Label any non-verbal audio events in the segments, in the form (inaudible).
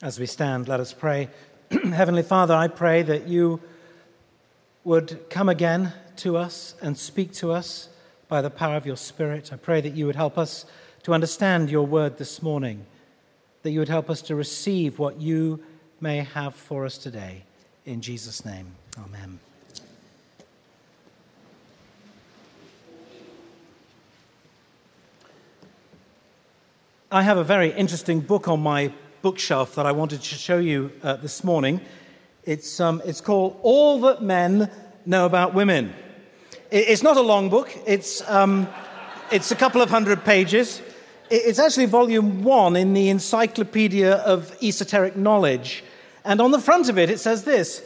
As we stand, let us pray. (clears throat) Heavenly Father, I pray that you would come again to us and speak to us by the power of your Spirit. I pray that you would help us to understand your word this morning, that you would help us to receive what you may have for us today. In Jesus' name, amen. I have a very interesting book on my bookshelf that I wanted to show you uh, this morning. It's, um, it's called All That Men Know About Women. It's not a long book, it's, um, it's a couple of hundred pages. It's actually volume one in the Encyclopedia of Esoteric Knowledge. And on the front of it, it says this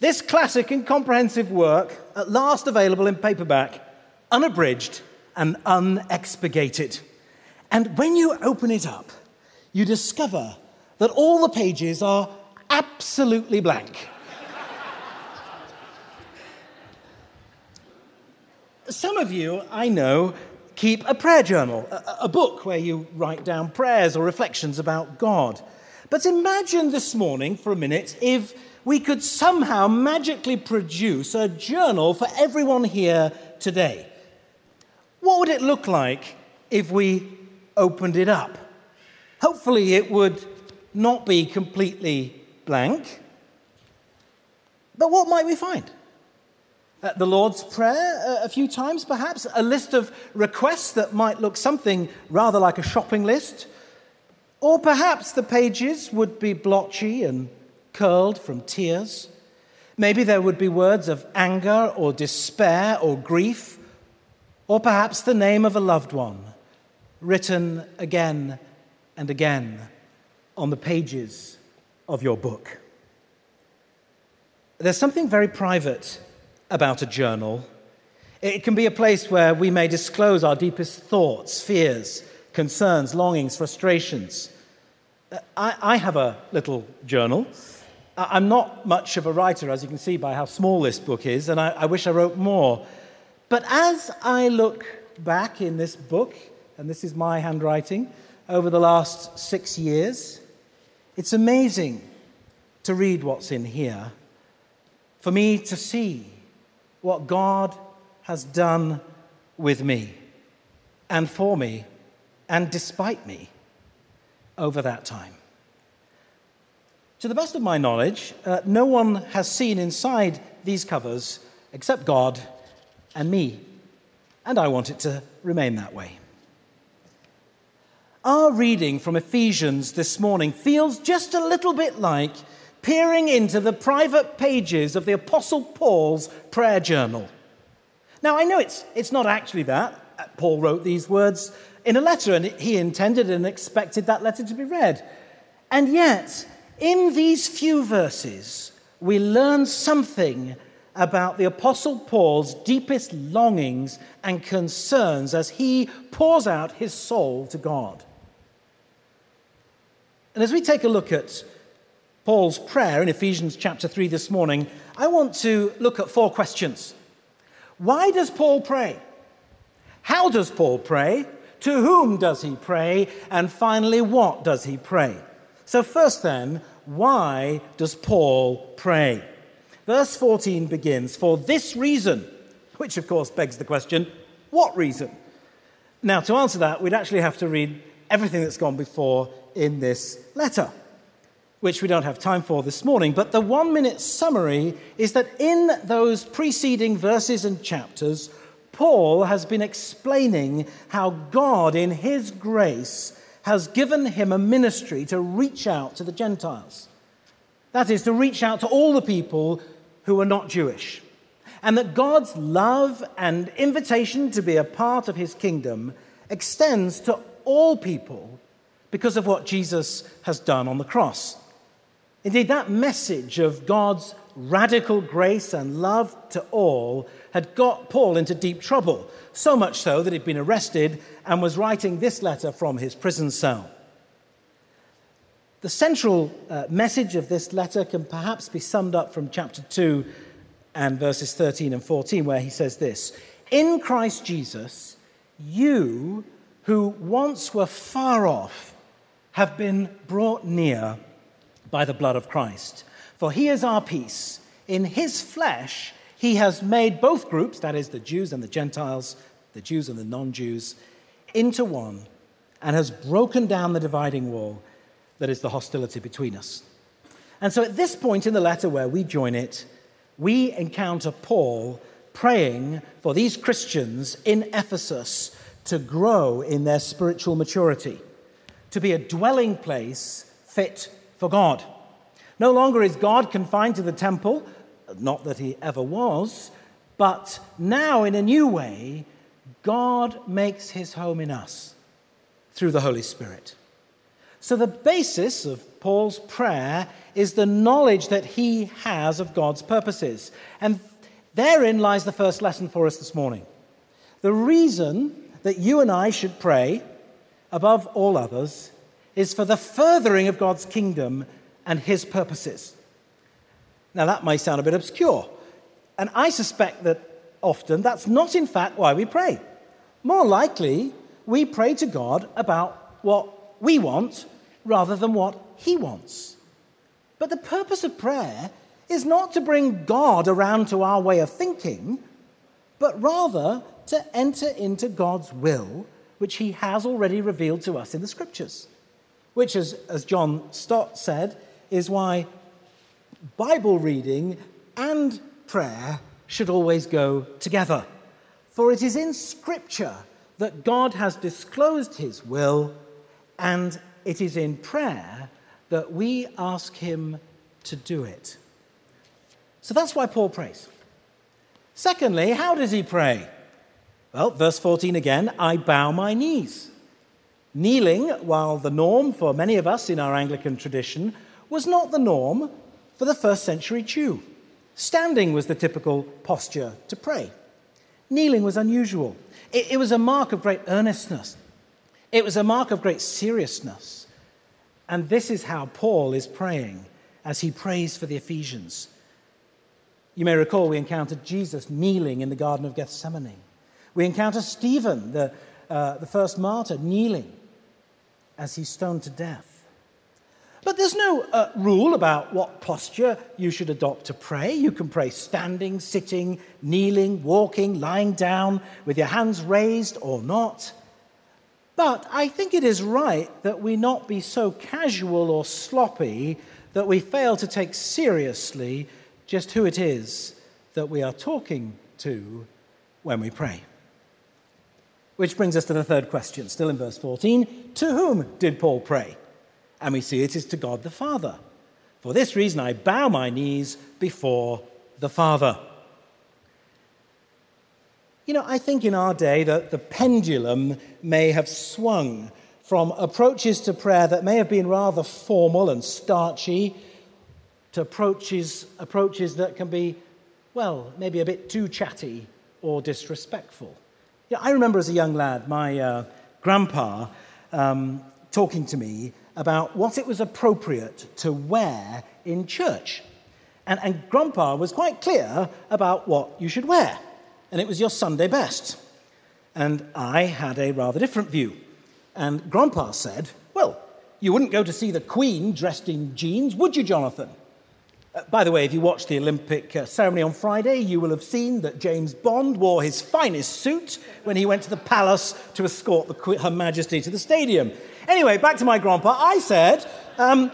This classic and comprehensive work, at last available in paperback, unabridged and unexpurgated. And when you open it up, you discover that all the pages are absolutely blank. Some of you, I know, keep a prayer journal, a, a, book where you write down prayers or reflections about God. But imagine this morning, for a minute, if we could somehow magically produce a journal for everyone here today. What would it look like if we opened it up? Hopefully, it would not be completely blank. But what might we find? Uh, the Lord's Prayer, uh, a few times perhaps, a list of requests that might look something rather like a shopping list. Or perhaps the pages would be blotchy and curled from tears. Maybe there would be words of anger or despair or grief, or perhaps the name of a loved one written again and again on the pages of your book. There's something very private about a journal. It can be a place where we may disclose our deepest thoughts, fears, concerns, longings, frustrations. I, I have a little journal. I'm not much of a writer, as you can see by how small this book is, and I, I wish I wrote more. But as I look back in this book, and this is my handwriting, over the last six years, it's amazing to read what's in here, for me to see what God has done with me and for me and despite me over that time. To the best of my knowledge, uh, no one has seen inside these covers except God and me, and I want it to remain that way. Our reading from Ephesians this morning feels just a little bit like peering into the private pages of the Apostle Paul's prayer journal. Now, I know it's, it's not actually that. Uh, Paul wrote these words in a letter, and he intended and expected that letter to be read. And yet, in these few verses, we learn something about the Apostle Paul's deepest longings and concerns as he pours out his soul to God. And as we take a look at Paul's prayer in Ephesians chapter 3 this morning, I want to look at four questions. Why does Paul pray? How does Paul pray? To whom does he pray? And finally, what does he pray? So, first then, why does Paul pray? Verse 14 begins, For this reason, which of course begs the question, what reason? Now, to answer that, we'd actually have to read everything that's gone before in this letter, which we don't have time for this morning. But the one minute summary is that in those preceding verses and chapters, Paul has been explaining how God, in his grace, has given him a ministry to reach out to the Gentiles. That is, to reach out to all the people who are not Jewish. And that God's love and invitation to be a part of his kingdom extends to all people because of what Jesus has done on the cross. Indeed, that message of God's radical grace and love to all had got Paul into deep trouble, so much so that he'd been arrested and was writing this letter from his prison cell. The central uh, message of this letter can perhaps be summed up from chapter 2 and verses 13 and 14, where he says this In Christ Jesus, you who once were far off have been brought near by the blood of Christ. For he is our peace. In his flesh, he has made both groups, that is, the Jews and the Gentiles, the Jews and the non Jews, into one and has broken down the dividing wall that is the hostility between us. And so at this point in the letter where we join it, we encounter Paul praying for these Christians in Ephesus to grow in their spiritual maturity, to be a dwelling place fit for God. No longer is God confined to the temple, not that he ever was, but now in a new way, God makes his home in us through the Holy Spirit. So, the basis of Paul's prayer is the knowledge that he has of God's purposes. And therein lies the first lesson for us this morning. The reason that you and I should pray above all others is for the furthering of God's kingdom and his purposes. Now, that may sound a bit obscure, and I suspect that often that's not, in fact, why we pray. More likely, we pray to God about what we want rather than what He wants. But the purpose of prayer is not to bring God around to our way of thinking, but rather to enter into God's will, which He has already revealed to us in the Scriptures. Which, as, as John Stott said, is why Bible reading and prayer should always go together. For it is in Scripture that God has disclosed His will, and it is in prayer that we ask Him to do it. So that's why Paul prays. Secondly, how does he pray? Well, verse 14 again I bow my knees. Kneeling, while the norm for many of us in our Anglican tradition, was not the norm for the first century Jew. Standing was the typical posture to pray. Kneeling was unusual. It, it was a mark of great earnestness, it was a mark of great seriousness. And this is how Paul is praying as he prays for the Ephesians. You may recall we encountered Jesus kneeling in the Garden of Gethsemane. We encounter Stephen, the, uh, the first martyr, kneeling as he's stoned to death. But there's no uh, rule about what posture you should adopt to pray. You can pray standing, sitting, kneeling, walking, lying down, with your hands raised or not. But I think it is right that we not be so casual or sloppy that we fail to take seriously just who it is that we are talking to when we pray. Which brings us to the third question, still in verse 14. To whom did Paul pray? And we see it is to God the Father. For this reason, I bow my knees before the Father. You know, I think in our day that the pendulum may have swung from approaches to prayer that may have been rather formal and starchy to approaches, approaches that can be, well, maybe a bit too chatty or disrespectful. Yeah, I remember as a young lad, my uh, grandpa um, talking to me about what it was appropriate to wear in church. And, and Grandpa was quite clear about what you should wear, and it was your Sunday best. And I had a rather different view. And Grandpa said, Well, you wouldn't go to see the Queen dressed in jeans, would you, Jonathan? Uh, by the way, if you watched the Olympic uh, ceremony on Friday, you will have seen that James Bond wore his finest suit when he went to the palace to escort the, Her Majesty to the stadium. Anyway, back to my grandpa. I said, um,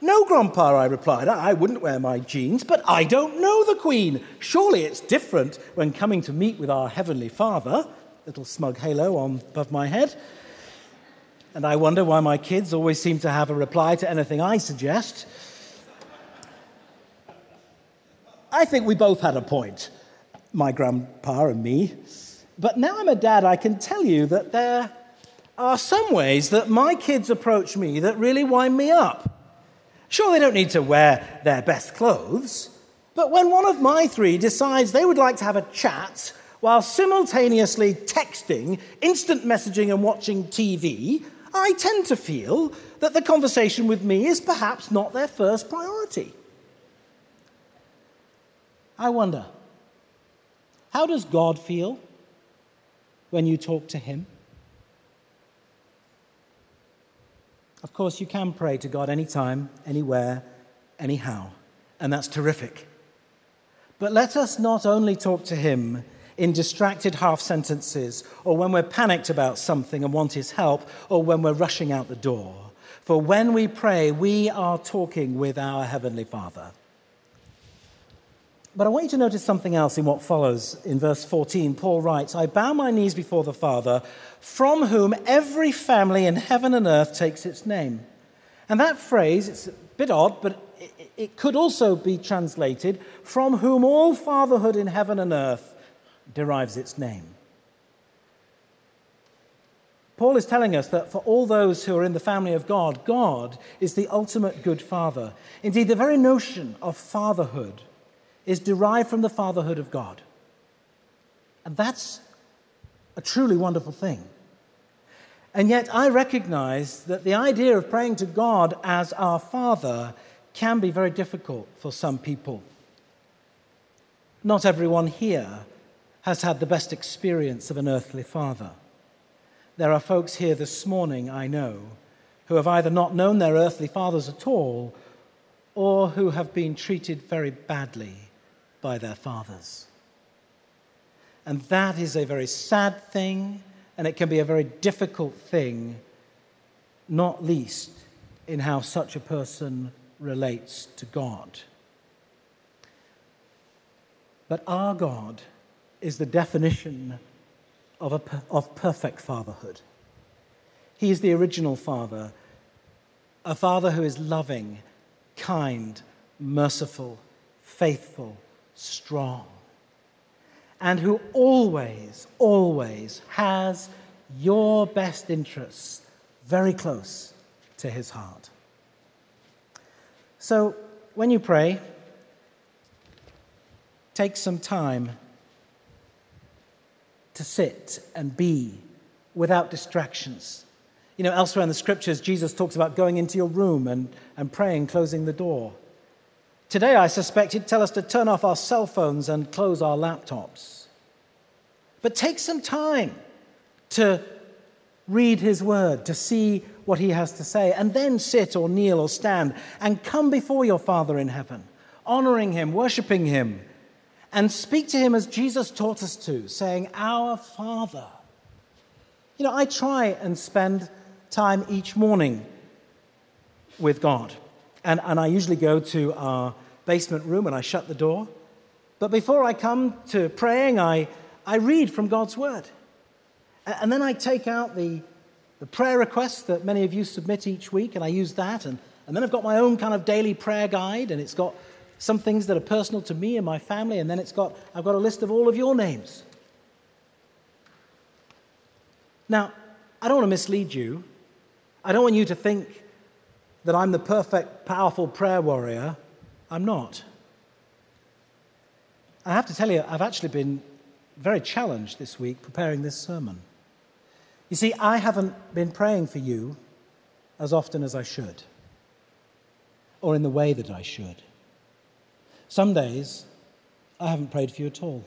No, grandpa, I replied. I wouldn't wear my jeans, but I don't know the Queen. Surely it's different when coming to meet with our Heavenly Father. Little smug halo on above my head. And I wonder why my kids always seem to have a reply to anything I suggest. I think we both had a point, my grandpa and me. But now I'm a dad, I can tell you that there are some ways that my kids approach me that really wind me up. Sure, they don't need to wear their best clothes, but when one of my three decides they would like to have a chat while simultaneously texting, instant messaging, and watching TV, I tend to feel that the conversation with me is perhaps not their first priority. I wonder, how does God feel when you talk to Him? Of course, you can pray to God anytime, anywhere, anyhow, and that's terrific. But let us not only talk to Him in distracted half sentences, or when we're panicked about something and want His help, or when we're rushing out the door. For when we pray, we are talking with our Heavenly Father. But I want you to notice something else in what follows in verse 14. Paul writes, I bow my knees before the Father, from whom every family in heaven and earth takes its name. And that phrase, it's a bit odd, but it could also be translated, from whom all fatherhood in heaven and earth derives its name. Paul is telling us that for all those who are in the family of God, God is the ultimate good father. Indeed, the very notion of fatherhood is derived from the fatherhood of God. And that's a truly wonderful thing. And yet, I recognize that the idea of praying to God as our Father can be very difficult for some people. Not everyone here has had the best experience of an earthly father. There are folks here this morning, I know, who have either not known their earthly fathers at all or who have been treated very badly by their fathers. And that is a very sad thing, and it can be a very difficult thing, not least in how such a person relates to God. But our God is the definition of, a, of perfect fatherhood. He is the original father, a father who is loving, kind, merciful, faithful, strong, and who always, always has your best interests very close to his heart. So, when you pray, take some time to sit and be without distractions. You know, elsewhere in the scriptures, Jesus talks about going into your room and, and praying, closing the door. Today, I suspect he'd tell us to turn off our cell phones and close our laptops. But take some time to read his word, to see what he has to say, and then sit or kneel or stand and come before your Father in heaven, honoring him, worshiping him, and speak to him as Jesus taught us to, saying, Our Father. You know, I try and spend time each morning with God. And, and I usually go to our basement room and I shut the door. But before I come to praying, I, I read from God's Word. And then I take out the, the prayer requests that many of you submit each week, and I use that. And, and then I've got my own kind of daily prayer guide, and it's got some things that are personal to me and my family, and then it's got, I've got a list of all of your names. Now, I don't want to mislead you. I don't want you to think that I'm the perfect, powerful prayer warrior. I'm not. I have to tell you, I've actually been very challenged this week preparing this sermon. You see, I haven't been praying for you as often as I should, or in the way that I should. Some days, I haven't prayed for you at all.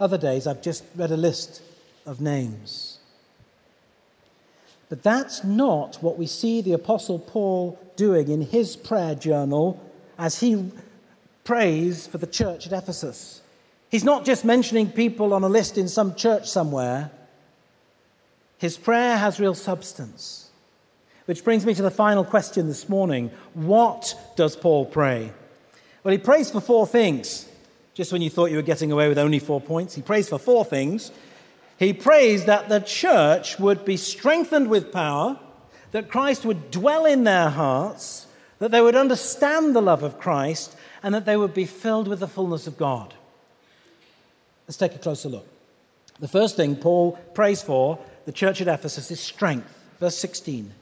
Other days, I've just read a list of names. But that's not what we see the Apostle Paul doing in his prayer journal as he prays for the church at Ephesus. He's not just mentioning people on a list in some church somewhere. His prayer has real substance. Which brings me to the final question this morning What does Paul pray? Well, he prays for four things. Just when you thought you were getting away with only four points, he prays for four things. He prays that the church would be strengthened with power, that Christ would dwell in their hearts, that they would understand the love of Christ, and that they would be filled with the fullness of God. Let's take a closer look. The first thing Paul prays for the church at Ephesus is strength. Verse 16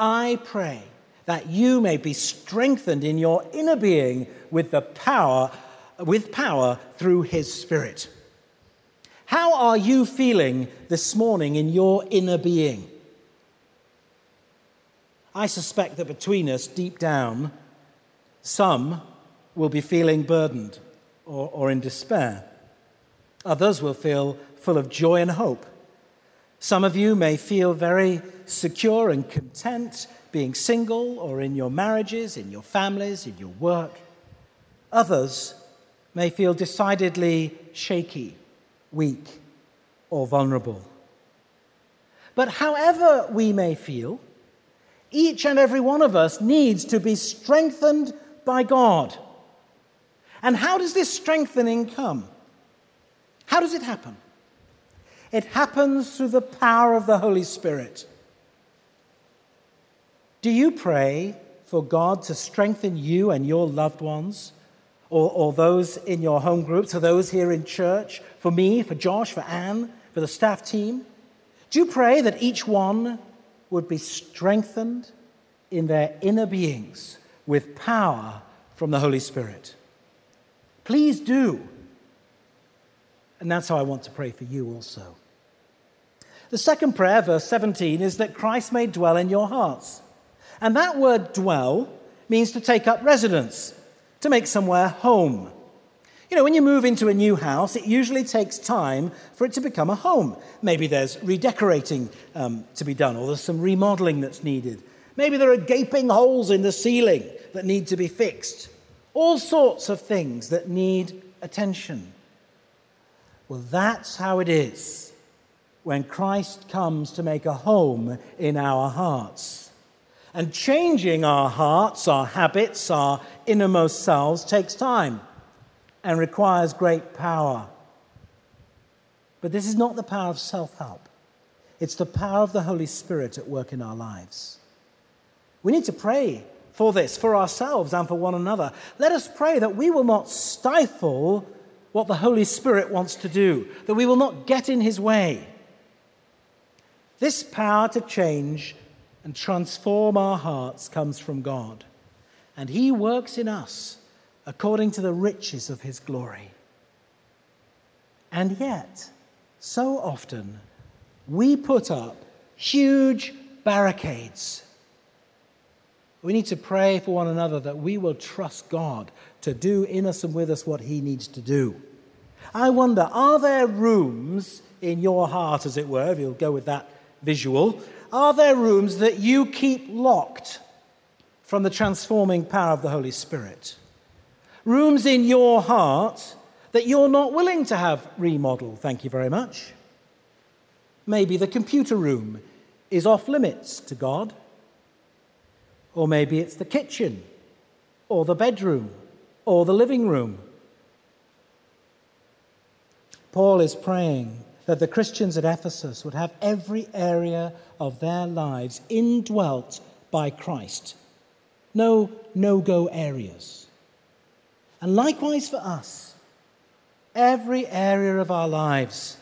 I pray that you may be strengthened in your inner being with the power with power through his spirit how are you feeling this morning in your inner being? I suspect that between us, deep down, some will be feeling burdened or, or in despair. Others will feel full of joy and hope. Some of you may feel very secure and content being single or in your marriages, in your families, in your work. Others may feel decidedly shaky, weak, or vulnerable. But however we may feel, each and every one of us needs to be strengthened by God. And how does this strengthening come? How does it happen? It happens through the power of the Holy Spirit. Do you pray for God to strengthen you and your loved ones, or, or those in your home groups, or those here in church, for me, for Josh, for Anne, for the staff team? Do you pray that each one would be strengthened in their inner beings with power from the Holy Spirit? Please do. And that's how I want to pray for you also. The second prayer, verse 17, is that Christ may dwell in your hearts. And that word dwell means to take up residence, to make somewhere home. You know, when you move into a new house, it usually takes time for it to become a home. Maybe there's redecorating um, to be done, or there's some remodeling that's needed. Maybe there are gaping holes in the ceiling that need to be fixed. All sorts of things that need attention. Well, that's how it is when Christ comes to make a home in our hearts. And changing our hearts, our habits, our innermost selves takes time and requires great power. But this is not the power of self help, it's the power of the Holy Spirit at work in our lives. We need to pray for this, for ourselves and for one another. Let us pray that we will not stifle what the Holy Spirit wants to do, that we will not get in his way. This power to change and transform our hearts comes from God, and he works in us according to the riches of his glory. And yet, so often, we put up huge barricades. We need to pray for one another that we will trust God to do in us and with us what he needs to do. I wonder, are there rooms in your heart, as it were, if you'll go with that visual, are there rooms that you keep locked from the transforming power of the Holy Spirit? Rooms in your heart that you're not willing to have remodeled, thank you very much. Maybe the computer room is off limits to God. Or maybe it's the kitchen, or the bedroom, or the living room. Paul is praying that the Christians at Ephesus would have every area of their lives indwelt by Christ. No no go areas. And likewise for us, every area of our lives,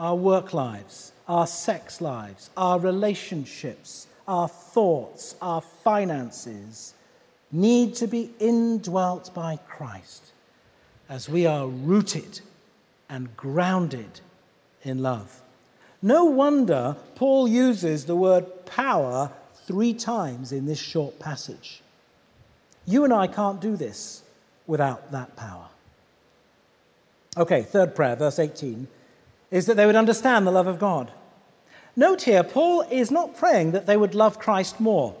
our work lives, our sex lives, our relationships, our thoughts, our finances, need to be indwelt by Christ as we are rooted and grounded in love. No wonder Paul uses the word power three times in this short passage. You and I can't do this without that power. Okay, third prayer, verse 18, is that they would understand the love of God. Note here, Paul is not praying that they would love Christ more.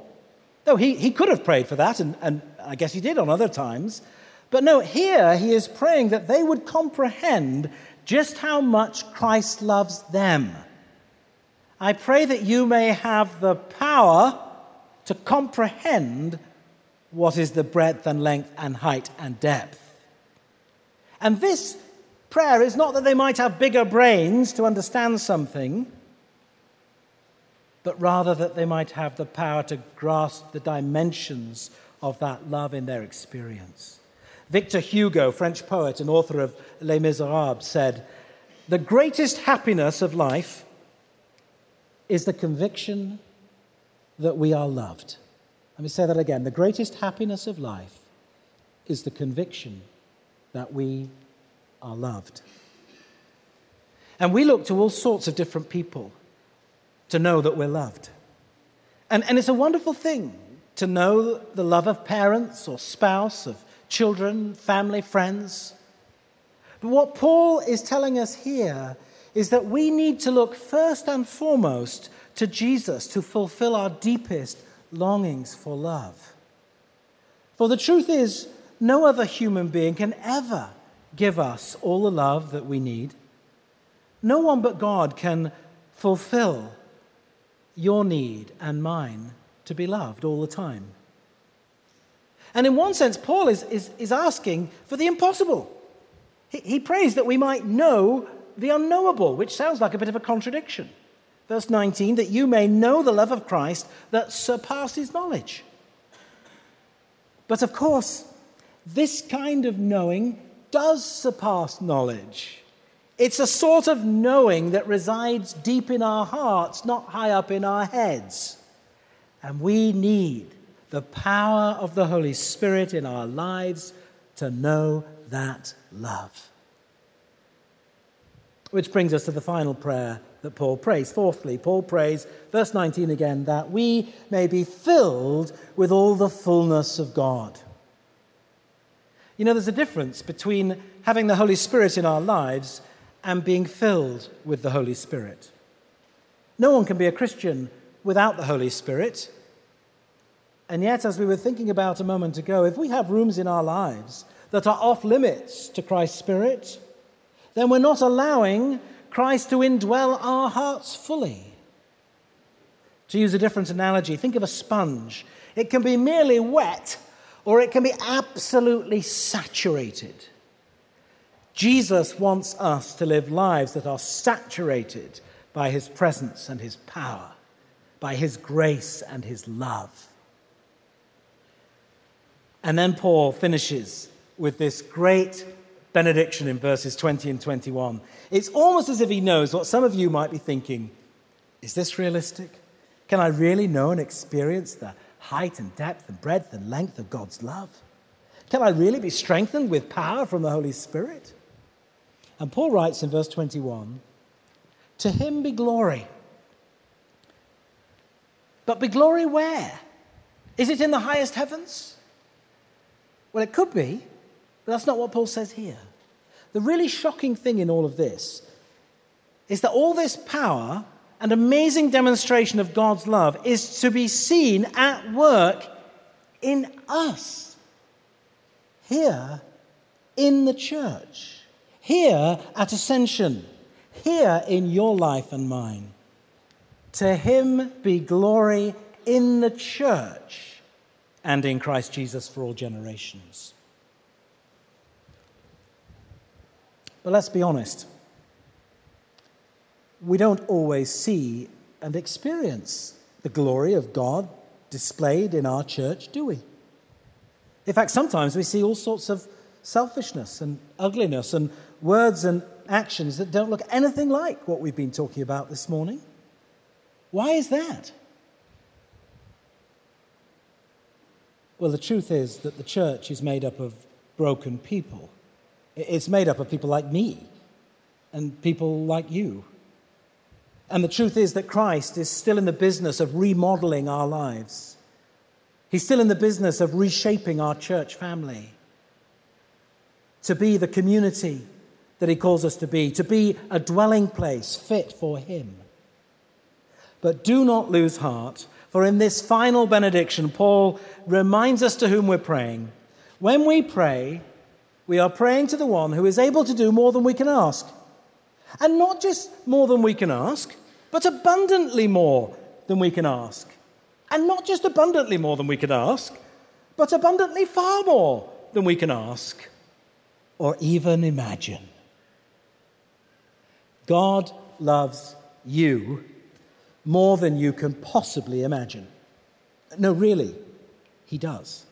Though he, he could have prayed for that, and, and I guess he did on other times. But no, here he is praying that they would comprehend just how much Christ loves them. I pray that you may have the power to comprehend what is the breadth and length and height and depth. And this prayer is not that they might have bigger brains to understand something, but rather that they might have the power to grasp the dimensions of that love in their experience. Victor Hugo, French poet and author of Les Miserables, said, The greatest happiness of life is the conviction that we are loved. Let me say that again. The greatest happiness of life is the conviction that we are loved. And we look to all sorts of different people to know that we're loved. And, and it's a wonderful thing to know the love of parents or spouse, of children, family, friends. But what Paul is telling us here is that we need to look first and foremost to Jesus to fulfill our deepest longings for love. For the truth is, no other human being can ever give us all the love that we need. No one but God can fulfill your need and mine to be loved all the time. And in one sense, Paul is, is, is asking for the impossible. He, he prays that we might know the unknowable, which sounds like a bit of a contradiction. Verse 19, that you may know the love of Christ that surpasses knowledge. But of course, this kind of knowing does surpass knowledge. It's a sort of knowing that resides deep in our hearts, not high up in our heads. And we need the power of the Holy Spirit in our lives to know that love. Which brings us to the final prayer that Paul prays. Fourthly, Paul prays, verse 19 again, that we may be filled with all the fullness of God. You know, there's a difference between having the Holy Spirit in our lives and being filled with the Holy Spirit. No one can be a Christian without the Holy Spirit. And yet, as we were thinking about a moment ago, if we have rooms in our lives that are off limits to Christ's Spirit, then we're not allowing Christ to indwell our hearts fully. To use a different analogy, think of a sponge. It can be merely wet or it can be absolutely saturated. Jesus wants us to live lives that are saturated by his presence and his power, by his grace and his love. And then Paul finishes with this great benediction in verses 20 and 21. It's almost as if he knows what some of you might be thinking is this realistic? Can I really know and experience the height and depth and breadth and length of God's love? Can I really be strengthened with power from the Holy Spirit? And Paul writes in verse 21 To him be glory. But be glory where? Is it in the highest heavens? Well, it could be, but that's not what Paul says here. The really shocking thing in all of this is that all this power and amazing demonstration of God's love is to be seen at work in us, here in the church, here at Ascension, here in your life and mine. To him be glory in the church and in Christ Jesus for all generations. But let's be honest. We don't always see and experience the glory of God displayed in our church, do we? In fact, sometimes we see all sorts of selfishness and ugliness and words and actions that don't look anything like what we've been talking about this morning. Why is that? Well, the truth is that the church is made up of broken people. It's made up of people like me and people like you. And the truth is that Christ is still in the business of remodeling our lives. He's still in the business of reshaping our church family to be the community that He calls us to be, to be a dwelling place fit for Him. But do not lose heart for in this final benediction, Paul reminds us to whom we're praying. When we pray, we are praying to the one who is able to do more than we can ask. And not just more than we can ask, but abundantly more than we can ask. And not just abundantly more than we can ask, but abundantly far more than we can ask or even imagine. God loves you more than you can possibly imagine. No, really, he does.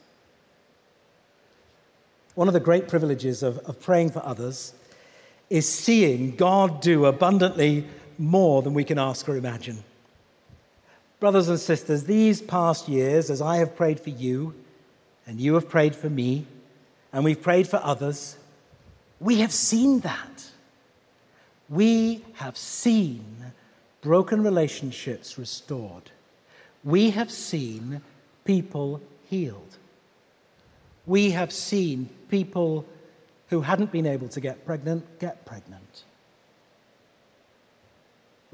One of the great privileges of, of praying for others is seeing God do abundantly more than we can ask or imagine. Brothers and sisters, these past years, as I have prayed for you, and you have prayed for me, and we've prayed for others, we have seen that. We have seen broken relationships restored. We have seen people healed. We have seen people who hadn't been able to get pregnant get pregnant.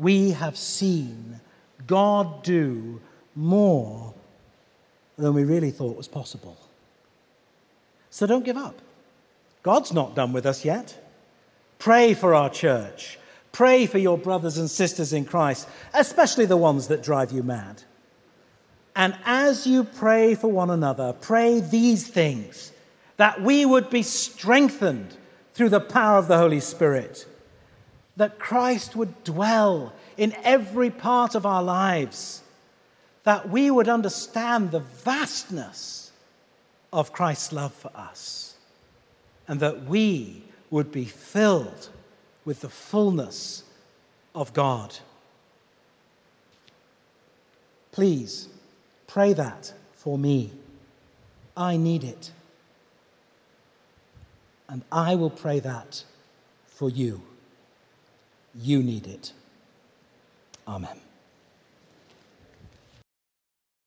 we have seen God do more than we really thought was possible. So don't give up. God's not done with us yet. Pray for our church. Pray for your brothers and sisters in Christ, especially the ones that drive you mad. And as you pray for one another, pray these things that we would be strengthened through the power of the Holy Spirit, that Christ would dwell in every part of our lives, that we would understand the vastness of Christ's love for us, and that we would be filled with the fullness of God. Please pray that for me. I need it. And I will pray that for you. You need it. Amen.